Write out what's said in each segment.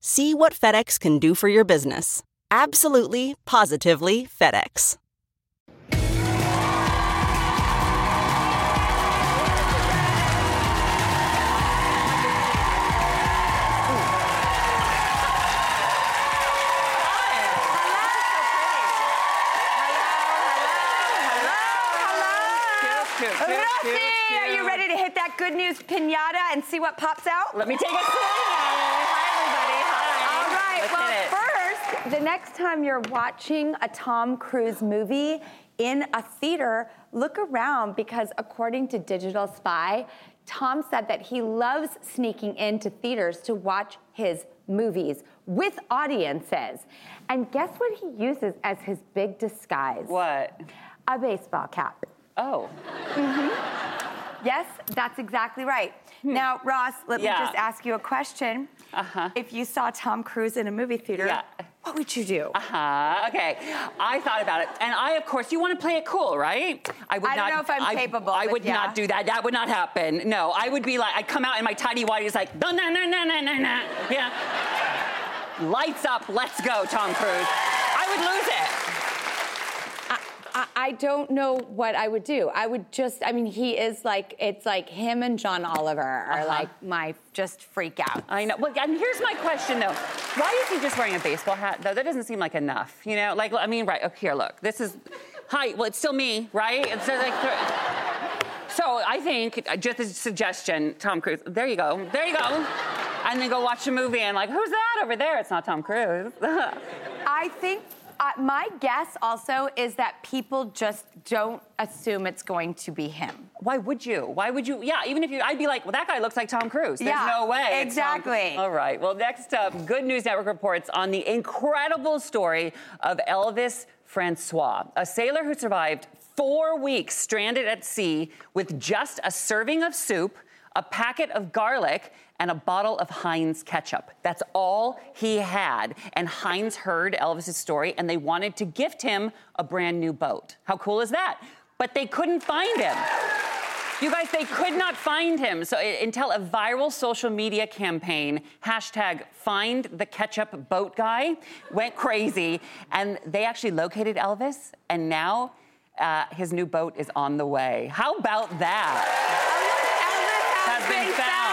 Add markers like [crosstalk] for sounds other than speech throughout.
See what FedEx can do for your business. Absolutely, positively FedEx. Rossi, are you ready to hit that good news pinata and see what pops out? Let me take a swing Hi, everybody. Right. Let's well, first, the next time you're watching a Tom Cruise movie in a theater, look around because according to Digital Spy, Tom said that he loves sneaking into theaters to watch his movies with audiences. And guess what he uses as his big disguise? What? A baseball cap. Oh. Mm-hmm. Yes, that's exactly right. Now, Ross, let Hmm. Yeah. me just ask you a question. Uh-huh. If you saw Tom Cruise in a movie theater, Yeah. what would you do? Uh, okay, I thought about it, and I, of course, you want to play it cool, right? I would I don't not. know if I'm capable, I but would yeah. not do that. That would not happen. No, I would be like, I'd come out in my tidy whities, like, no, no, no, no, no, no, no. Yeah. Lights up, let's go, Tom Cruise. I would lose it. I, don't know what I would do. I would just, I mean, he is like, it's like him and John Oliver are Uh-huh. like my just freak out. I know. Well, and here's my question though: Why is he just wearing a baseball hat? Though that doesn't seem like enough. You know, like I mean, right? Okay, here, look. This is, hi. Well, it's still me, right? It's like. So I think uh, just a suggestion, Tom Cruise. There you go. There you go. And then go watch a movie and like, who's that over there? It's not Tom Cruise. [laughs] I think uh, my guess also is that people just don't assume it's going to be him. Why would you? Why would you? Yeah, even if you, I'd be like, well, that guy looks like Tom Cruise. There's Yeah, no way. exactly. All right. Well, next up, Good News Network reports on the incredible story of Elvis Francois, a sailor who survived four weeks stranded at sea with just a serving of soup, a packet of garlic, and a bottle of Heinz ketchup. That's all he had. And Heinz heard Elvis's story and they wanted to gift him a brand new boat. How cool is that? But they couldn't find him. You guys, they could not find him. So until a viral social media campaign, hashtag find the ketchup boat guy, went crazy. And they actually located Elvis, and now uh, his new boat is on the way. How about that? Elvis Has been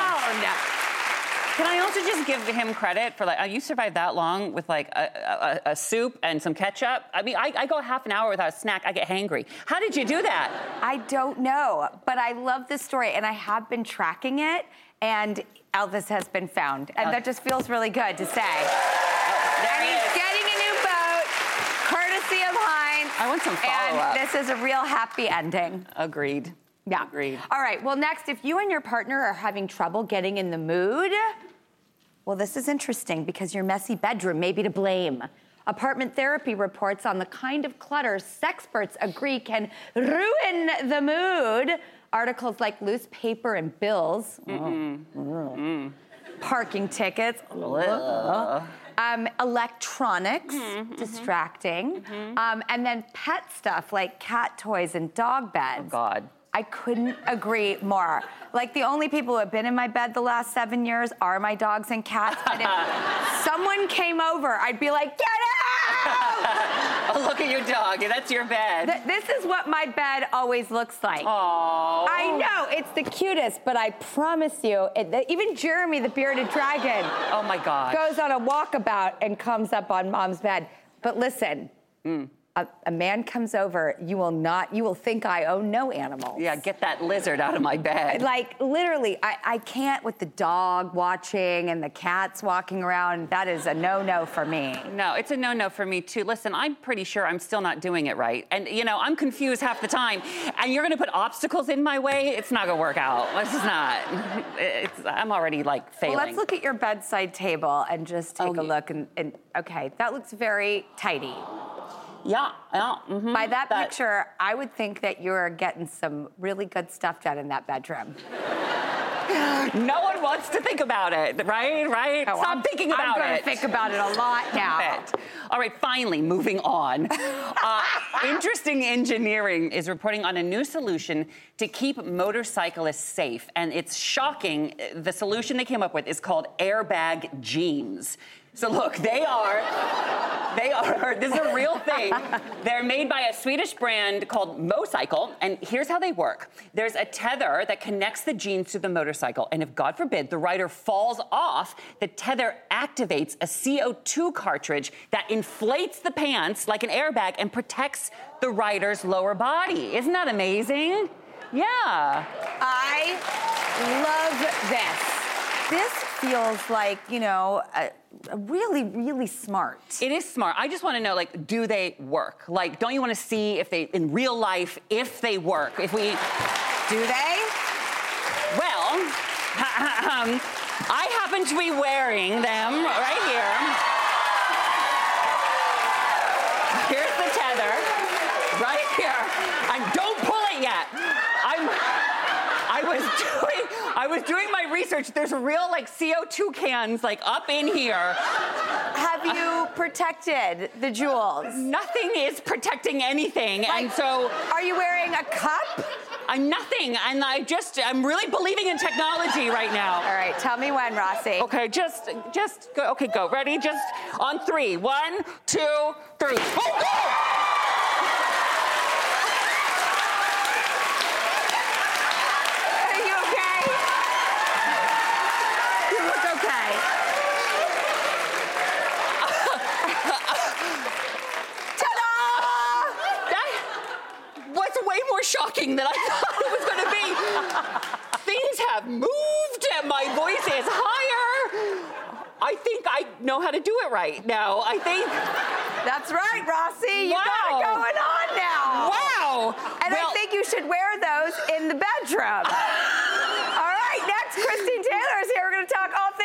Can I also just give him credit for like, uh, you survived that long with like a, a, a soup and some ketchup? I mean, I, I go half an hour without a snack, I get hangry. How did you do that? I don't know, but I love this story and I have been tracking it and Elvis has been found. And that just feels really good to say. And he's is. getting a new boat, courtesy of Heinz. I want some follow-up. And this is a real happy ending. Agreed. Yeah. Agreed. All right. Well, next, if you and your partner are having trouble getting in the mood, well, this is interesting because your messy bedroom may be to blame. Apartment therapy reports on the kind of clutter sexperts agree can ruin the mood. Articles like loose paper and bills, parking tickets, um, electronics, distracting, um, and then pet stuff like cat toys and dog beds. God. I couldn't agree more. Like the only people who have been in my bed the last seven years are my dogs and cats. But if [laughs] someone came over, I'd be like, get out! [laughs] oh, look at your dog. That's your bed. Th- this is what my bed always looks like. Aww. I know it's the cutest, but I promise you, it, the, even Jeremy, the bearded dragon, oh my God, goes on a walkabout and comes up on mom's bed. But listen, Mm. A, a man comes over, you will not, you will think I own no animals. Yeah, get that lizard out of my bed. Like literally, I, I can't with the dog watching and the cats walking around. That is a no-no for me. No, it's a no-no for me too. Listen, I'm pretty sure I'm still not doing it right, and you know I'm confused half the time. And you're gonna put obstacles in my way? It's not gonna work out. It's just not. It's, I'm already like failing. Well, let's look at your bedside table and just take Oh, a look. And, and okay, that looks very tidy. Yeah, yeah. mhm. By that, picture, I would think that you're getting some really good stuff done in that bedroom. [laughs] No one wants to think about it, right? Right? Oh, Stop I'm- thinking about it. I'm gonna think about it a lot [laughs] now. All right, finally, moving on. [laughs] Uh, interesting Engineering is reporting on a new solution to keep motorcyclists safe. And it's shocking. The solution they came up with is called airbag jeans. So look, they are, they are, this is a real thing. They're made by a Swedish brand called Mocycle, and here's how they work. There's a tether that connects the jeans to the motorcycle, and if God forbid the rider falls off, the tether activates a CO2 cartridge that inflates the pants like an airbag and protects the rider's lower body. Isn't that amazing? Yeah. I love this. This feels like, you know, really, really smart. It is smart. I just want to know, like, do they work? Like, don't you want to see if they, in real life, if they work? If we, Do they? well, [laughs] um, I happen to be wearing them right here. Here's the tether, right here. And don't pull it yet. I'm. I was doing. I was doing my research. There's real like CO2 cans like up in here. Have you protected the jewels? Nothing is protecting anything, and so Are you wearing a cup? I'm nothing. And I just, I'm really believing in technology right now. All right, tell me when, Rossi. Okay, just, just go. Okay, go. Ready? Just on three. One, two, three. Oh, go! Are you okay? You look okay. Ta-da! That was way more shocking than I [laughs] thought it was going to be. Things have moved, and my voice is higher. I think I know how to do it right now. I think. That's right, Rossi. You got it going on now. Wow. And I think you should wear those in the bedroom. [laughs] all right, next, Christine Taylor is here. We're going to talk all things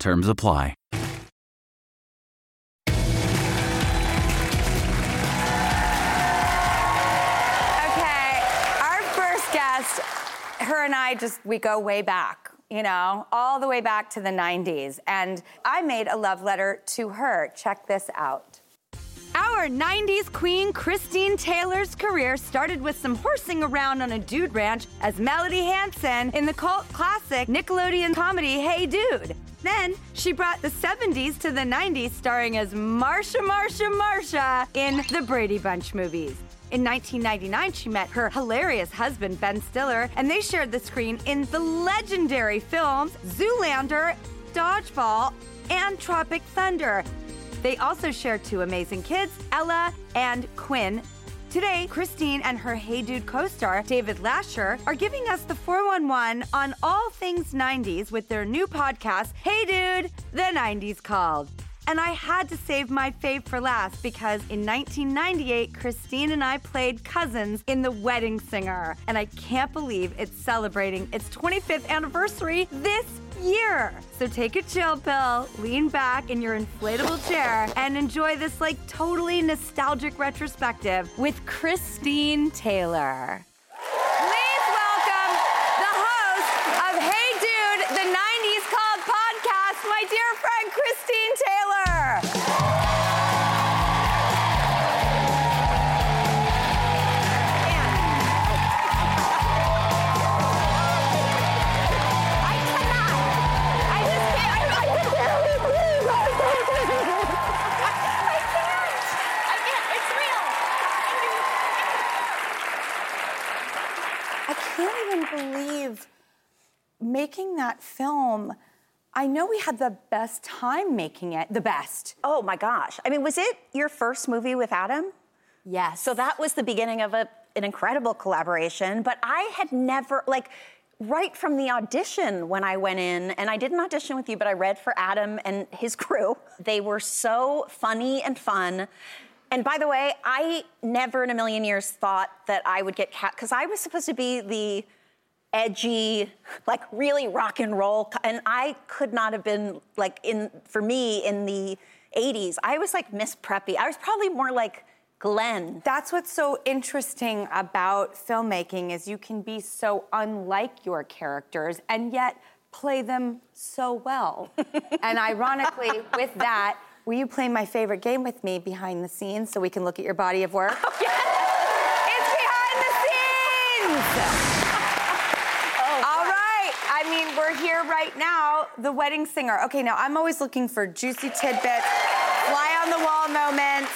Terms apply. Okay, our first guest, her and I just, we go way back. You know, all the way back to the 90s. And I made a love letter to her. Check this out. Our 90s queen Christine Taylor's career started with some horsing around on a dude ranch as Melody Hansen in the cult classic Nickelodeon comedy Hey Dude. Then she brought the 70s to the 90s, starring as Marsha, Marsha, Marsha in the Brady Bunch movies. In 1999, she met her hilarious husband, Ben Stiller, and they shared the screen in the legendary films Zoolander, Dodgeball, and Tropic Thunder. They also share two amazing kids, Ella and Quinn. Today, Christine and her Hey Dude co star, David Lascher, are giving us the 411 on all things 90s with their new podcast, Hey Dude, the 90s Called. And I had to save my fave for last because in 1998, Christine and I played cousins in The Wedding Singer. And I can't believe it's celebrating its 25th anniversary this year. So take a chill pill, lean back in your inflatable chair, and enjoy this like totally nostalgic retrospective with Christine Taylor. Please welcome the host of Hey Dude, the 90s Called podcast, my dear friend Christine believe making that film. I know we had the best time making it, the best. Oh my gosh. I mean, was it your first movie with Adam? Yes. So that was the beginning of a, an incredible collaboration. But I had never, like, right from the audition when I went in, and I didn't audition with you, but I read for Adam and his [laughs] crew. They were so funny and fun. And by the way, I never in a million years thought that I would get cast, because I was supposed to be the edgy, like really rock and roll. And I could not have been like in for me in the 80s. I was like Miss Preppy. I was probably more like Glenn. That's what's so interesting about filmmaking is you can be so unlike your characters and yet play them so well. [laughs] and ironically, with that, will you play my favorite game with me behind the scenes so we can look at your body of work? [laughs] Yes, It's behind the scenes! All right. I mean, we're here right now, the wedding singer. Okay, now I'm always looking for juicy tidbits, fly on the wall moments,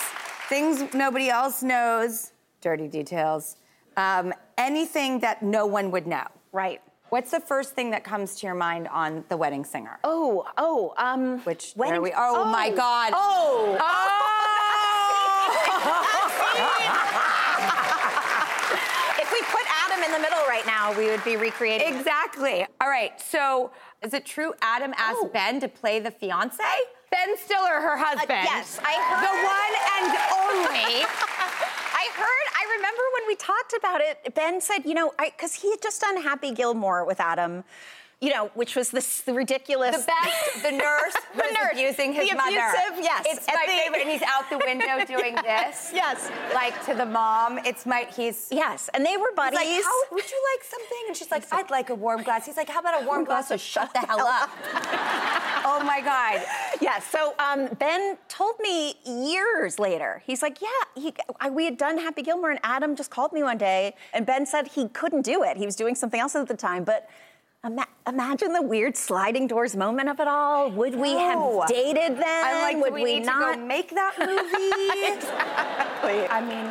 things nobody else knows, dirty details, um, anything that no one would know. Right. What's the first thing that comes to your mind on the wedding singer? Oh, oh, um. Which when- there we Oh, my God! Oh. if we put Adam in the middle right now, we would be recreating. Exactly. All right. So, is it true Adam asked Oh. Ben to play the fiance? Ben Stiller, her uh, husband. yes, I heard- The one and only. [laughs] I heard, I remember when we talked about it, Ben said, you know, because he had just done Happy Gilmore with Adam, you know, which was this the ridiculous. The best, the nurse [laughs] The was nurse, abusing his the mother. abusive, yes. It's my the- favorite. And he's out the window [laughs] doing this. Yes. Like to the mom. It's my, he's. Yes, and they were He's buddies. like, how, would you like something? And she's like, I'd like a warm glass. He's like, how about a warm glass of shut the hell up? [laughs] oh my God. Yes. So um, Ben told me years later. He's like, yeah, he, I, we had done Happy Gilmore, and Adam just called me one day, and Ben said he couldn't do it. He was doing something else at the time, but. Ima- Imagine the weird sliding doors moment of it all. Would we have dated then? I'm like, Would we, need not? to make that movie? [laughs] exactly. I mean,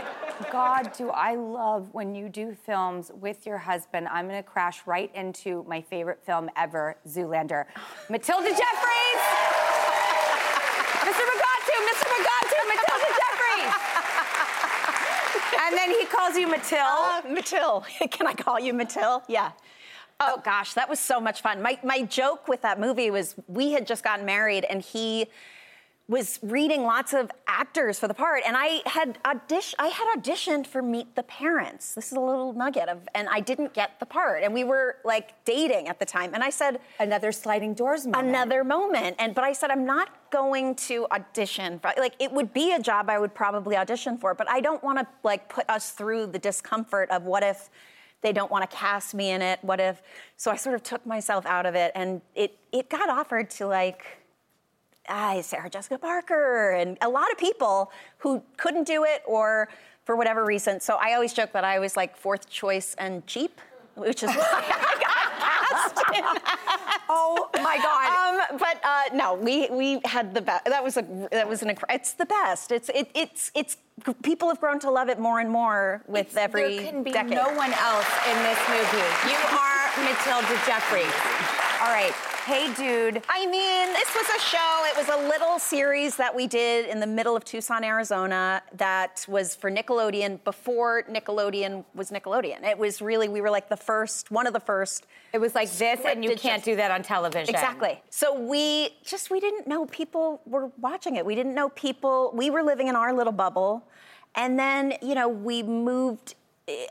God, do I love when you do films with your husband. I'm gonna crash right into my favorite film ever, Zoolander. Matilda Jeffries! Mr. Mugatu, Mr. Mugatu, Matilda Jeffries! and then he calls you Matil. Uh, Matil. [laughs] Can I call you Matil? Yeah. Oh gosh, that was so much fun. My my joke with that movie was we had just gotten married and he was reading lots of actors for the part and I had audition I had auditioned for Meet the Parents. This is a little nugget of and I didn't get the part and we were like dating at the time and I said Another sliding doors moment. another moment and but i said i'm not going to audition for, like it would be a job i would probably audition for but i don't want to like put us through the discomfort of what if they don't want to cast me in it? What if? So I sort of took myself out of it, and it it got offered to like. Ah, Sarah Jessica Parker and a lot of people who couldn't do it or for whatever reason. So I always joke that I was like fourth choice and cheap, which is why cast. [laughs] Oh my God. Um, but uh, no, we we had the best. That was a that was an. It's the best. It's it, it's it's people have grown to love it more and more with It's- every There can be decade. no one else in this movie. You are Matilda Jeffries. All right. Hey, dude. I mean, this was a show. It was a little series that we did in the middle of Tucson, Arizona, that was for Nickelodeon before Nickelodeon was Nickelodeon. It was really, we were like the first, one of the first. It was like this, and you can't do that on television. Exactly. So we just, we didn't know people were watching it. We didn't know people, we were living in our little bubble. And then, you know, we moved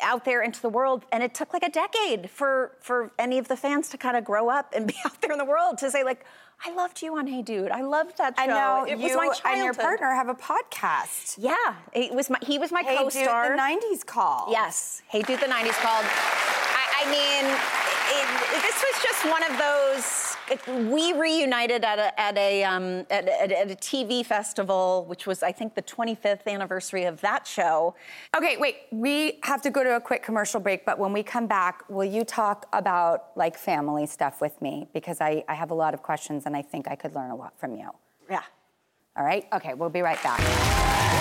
out there into the world and it took like a decade for for any of the fans to kind of grow up and [laughs] be out there in the world to say like I loved you on Hey Dude. I loved that show. I know it you was my childhood. and your partner have a podcast. Yeah, it was my he was my Hey, co-star. the '90s call. Yes. Hey Dude, the 90s called. I, I mean, it, it- this was just one of those. We reunited at a at a, um, at, a- at a TV festival, which was I think the 25th anniversary of that show. Okay, wait. We have to go to a quick commercial break, but when we come back, will you talk about like family stuff with me? Because I, I have a lot of questions and I think I could learn a lot from you. Yeah. All right? Okay, we'll be right back.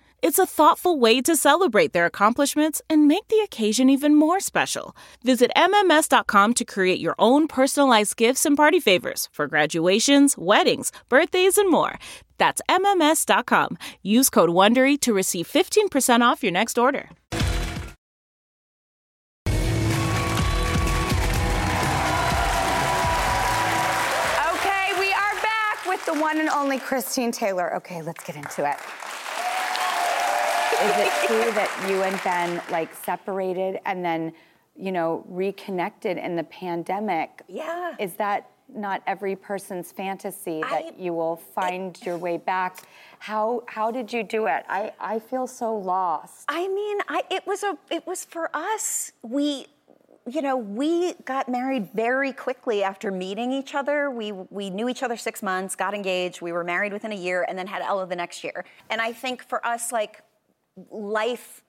It's a thoughtful way to celebrate their accomplishments and make the occasion even more special. Visit MMS.com to create your own personalized gifts and party favors for graduations, weddings, birthdays, and more. That's MMS.com. Use code WONDERY to receive 15% off your next order. Okay, we are back with the one and only Christine Taylor. Okay, let's get into it. Is it true that you and Ben like separated and then, you know, reconnected in the pandemic? Yeah. Is that not every person's fantasy that I- you will find your way back? How how did you do it? I, I feel so lost. I mean, I, it was a it was for us. We you know, we got married very quickly after meeting each other. We we knew each other 6 months, got engaged, we were married within a year and then had Ella the next year. And I think for us like life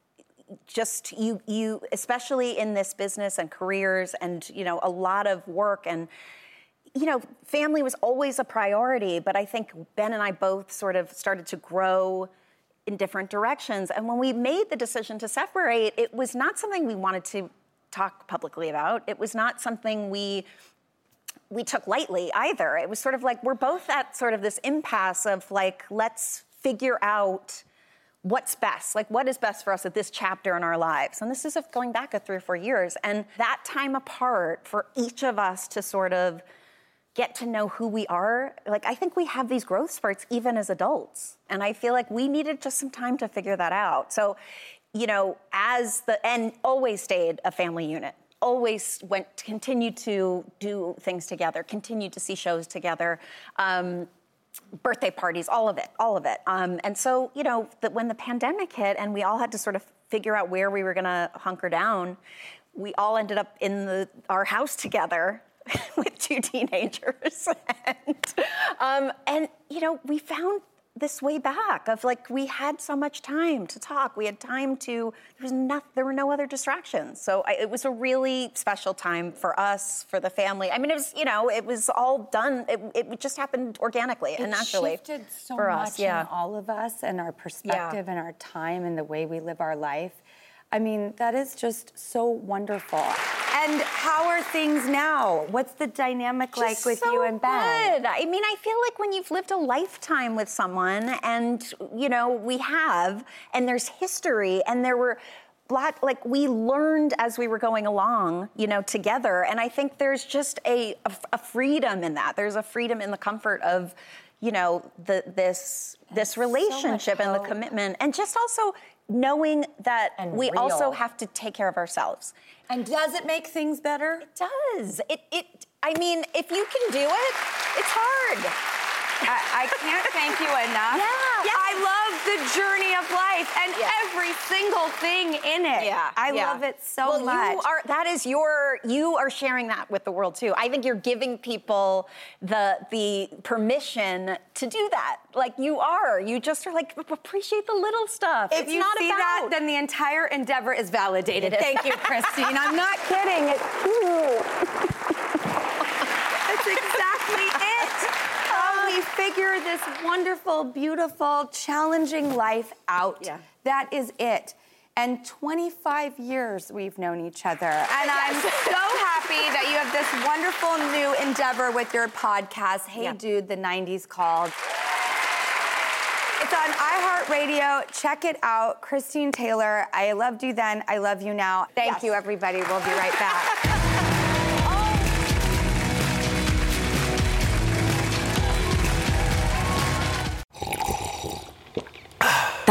just you you especially in this business and careers and you know a lot of work and you know family was always a priority but i think ben and i both sort of started to grow in different directions and when we made the decision to separate it was not something we wanted to talk publicly about it was not something we we took lightly either. It was sort of like we're both at sort of this impasse of like, let's figure out what's best, like what is best for us at this chapter in our lives. And this is going back a three or four years. And that time apart for each of us to sort of get to know who we are, like I think we have these growth spurts even as adults. And I feel like we needed just some time to figure that out. So, you know, as the, and always stayed a family unit always went continued to do things together continued to see shows together um, birthday parties all of it all of it. Um, and so you know that when the pandemic hit and we all had to sort of figure out where we were going to hunker down we all ended up in the, our house together [laughs] with two teenagers. [laughs] And, um, and you know we found this way back of like we had so much time to talk. We had time to there was nothing there were no other distractions. So I, it was a really special time for us, for the family. I mean, it was you know it was all done. It, it just happened organically and naturally shifted so for much us. Yeah. in all of us and our perspective and our time and the way we live our life. I mean, that is just so wonderful. And how are things now? What's the dynamic like Just with so you and Ben? good. I mean, I feel like when you've lived a lifetime with someone, and you know, we have, and there's history, and there were. Black, like we learned as we were going along, you know, together, and I think there's just a, a, a freedom in that. There's a freedom in the comfort of, you know, the this this relationship and the commitment, and just also knowing that And we also have to take care of ourselves. And does it make things better? It does. It, it, I mean, if you can do it, it's hard. I, I can't thank you enough. Yeah. I love the journey of life and Yeah. every single thing in it. Yeah, I yeah. love it so well, much. You are that is your you are sharing that with the world too. I think you're giving people the the permission to do that. Like you are. You just are like appreciate the little stuff. If it's you not see about that, then the entire endeavor is validated. Is. Thank you, Christine. I'm not kidding. It's true. [laughs] That's exactly it. How we figure this wonderful, beautiful, challenging life out. Yeah. That is it. And 25 years we've known each other. [laughs] And I'm so happy that you have this wonderful new endeavor with your podcast, Hey Yeah. Dude, the 90s called. It's on iHeartRadio. Check it out. Christine Taylor, I loved you then. I love you now. Thank Yes. you, everybody. We'll be right back. [laughs]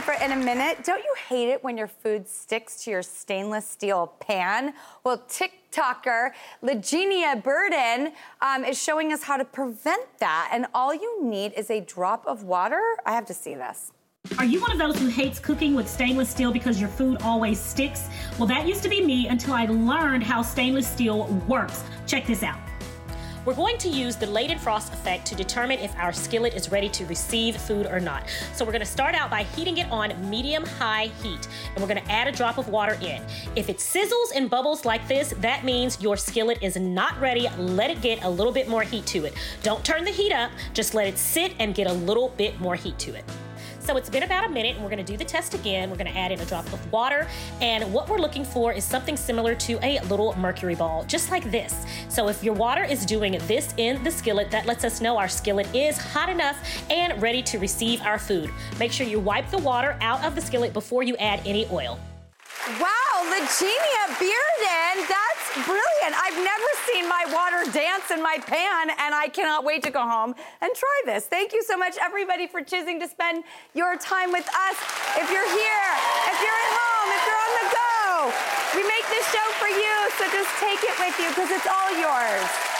time for In a Minute. Don't you hate it when your food sticks to your stainless steel pan? Well, TikToker Legenia Burden um, is showing us how to prevent that, and all you need is a drop of water. I have to see this. Are you one of those who hates cooking with stainless steel because your food always sticks? Well, that used to be me until I learned how stainless steel works. Check this out. We're going to use the Leidenfrost effect to determine if our skillet is ready to receive food or not. So we're going to start out by heating it on medium-high heat, and we're going to add a drop of water in. If it sizzles and bubbles like this, that means your skillet is not ready. Let it get a little bit more heat to it. Don't turn the heat up, just let it sit and get a little bit more heat to it. So it's been about a minute, and we're gonna do the test again. We're gonna add in a drop of water, and what we're looking for is something similar to a little mercury ball, just like this. So if your water is doing this in the skillet, that lets us know our skillet is hot enough and ready to receive our food. Make sure you wipe the water out of the skillet before you add any oil. Wow, Legenia Bearden, brilliant. I've never seen my water dance in my pan, and I cannot wait to go home and try this. Thank you so much, everybody, for choosing to spend your time with us. If you're here, if you're at home, if you're on the go, we make this show for you, so just take it with you because it's all yours.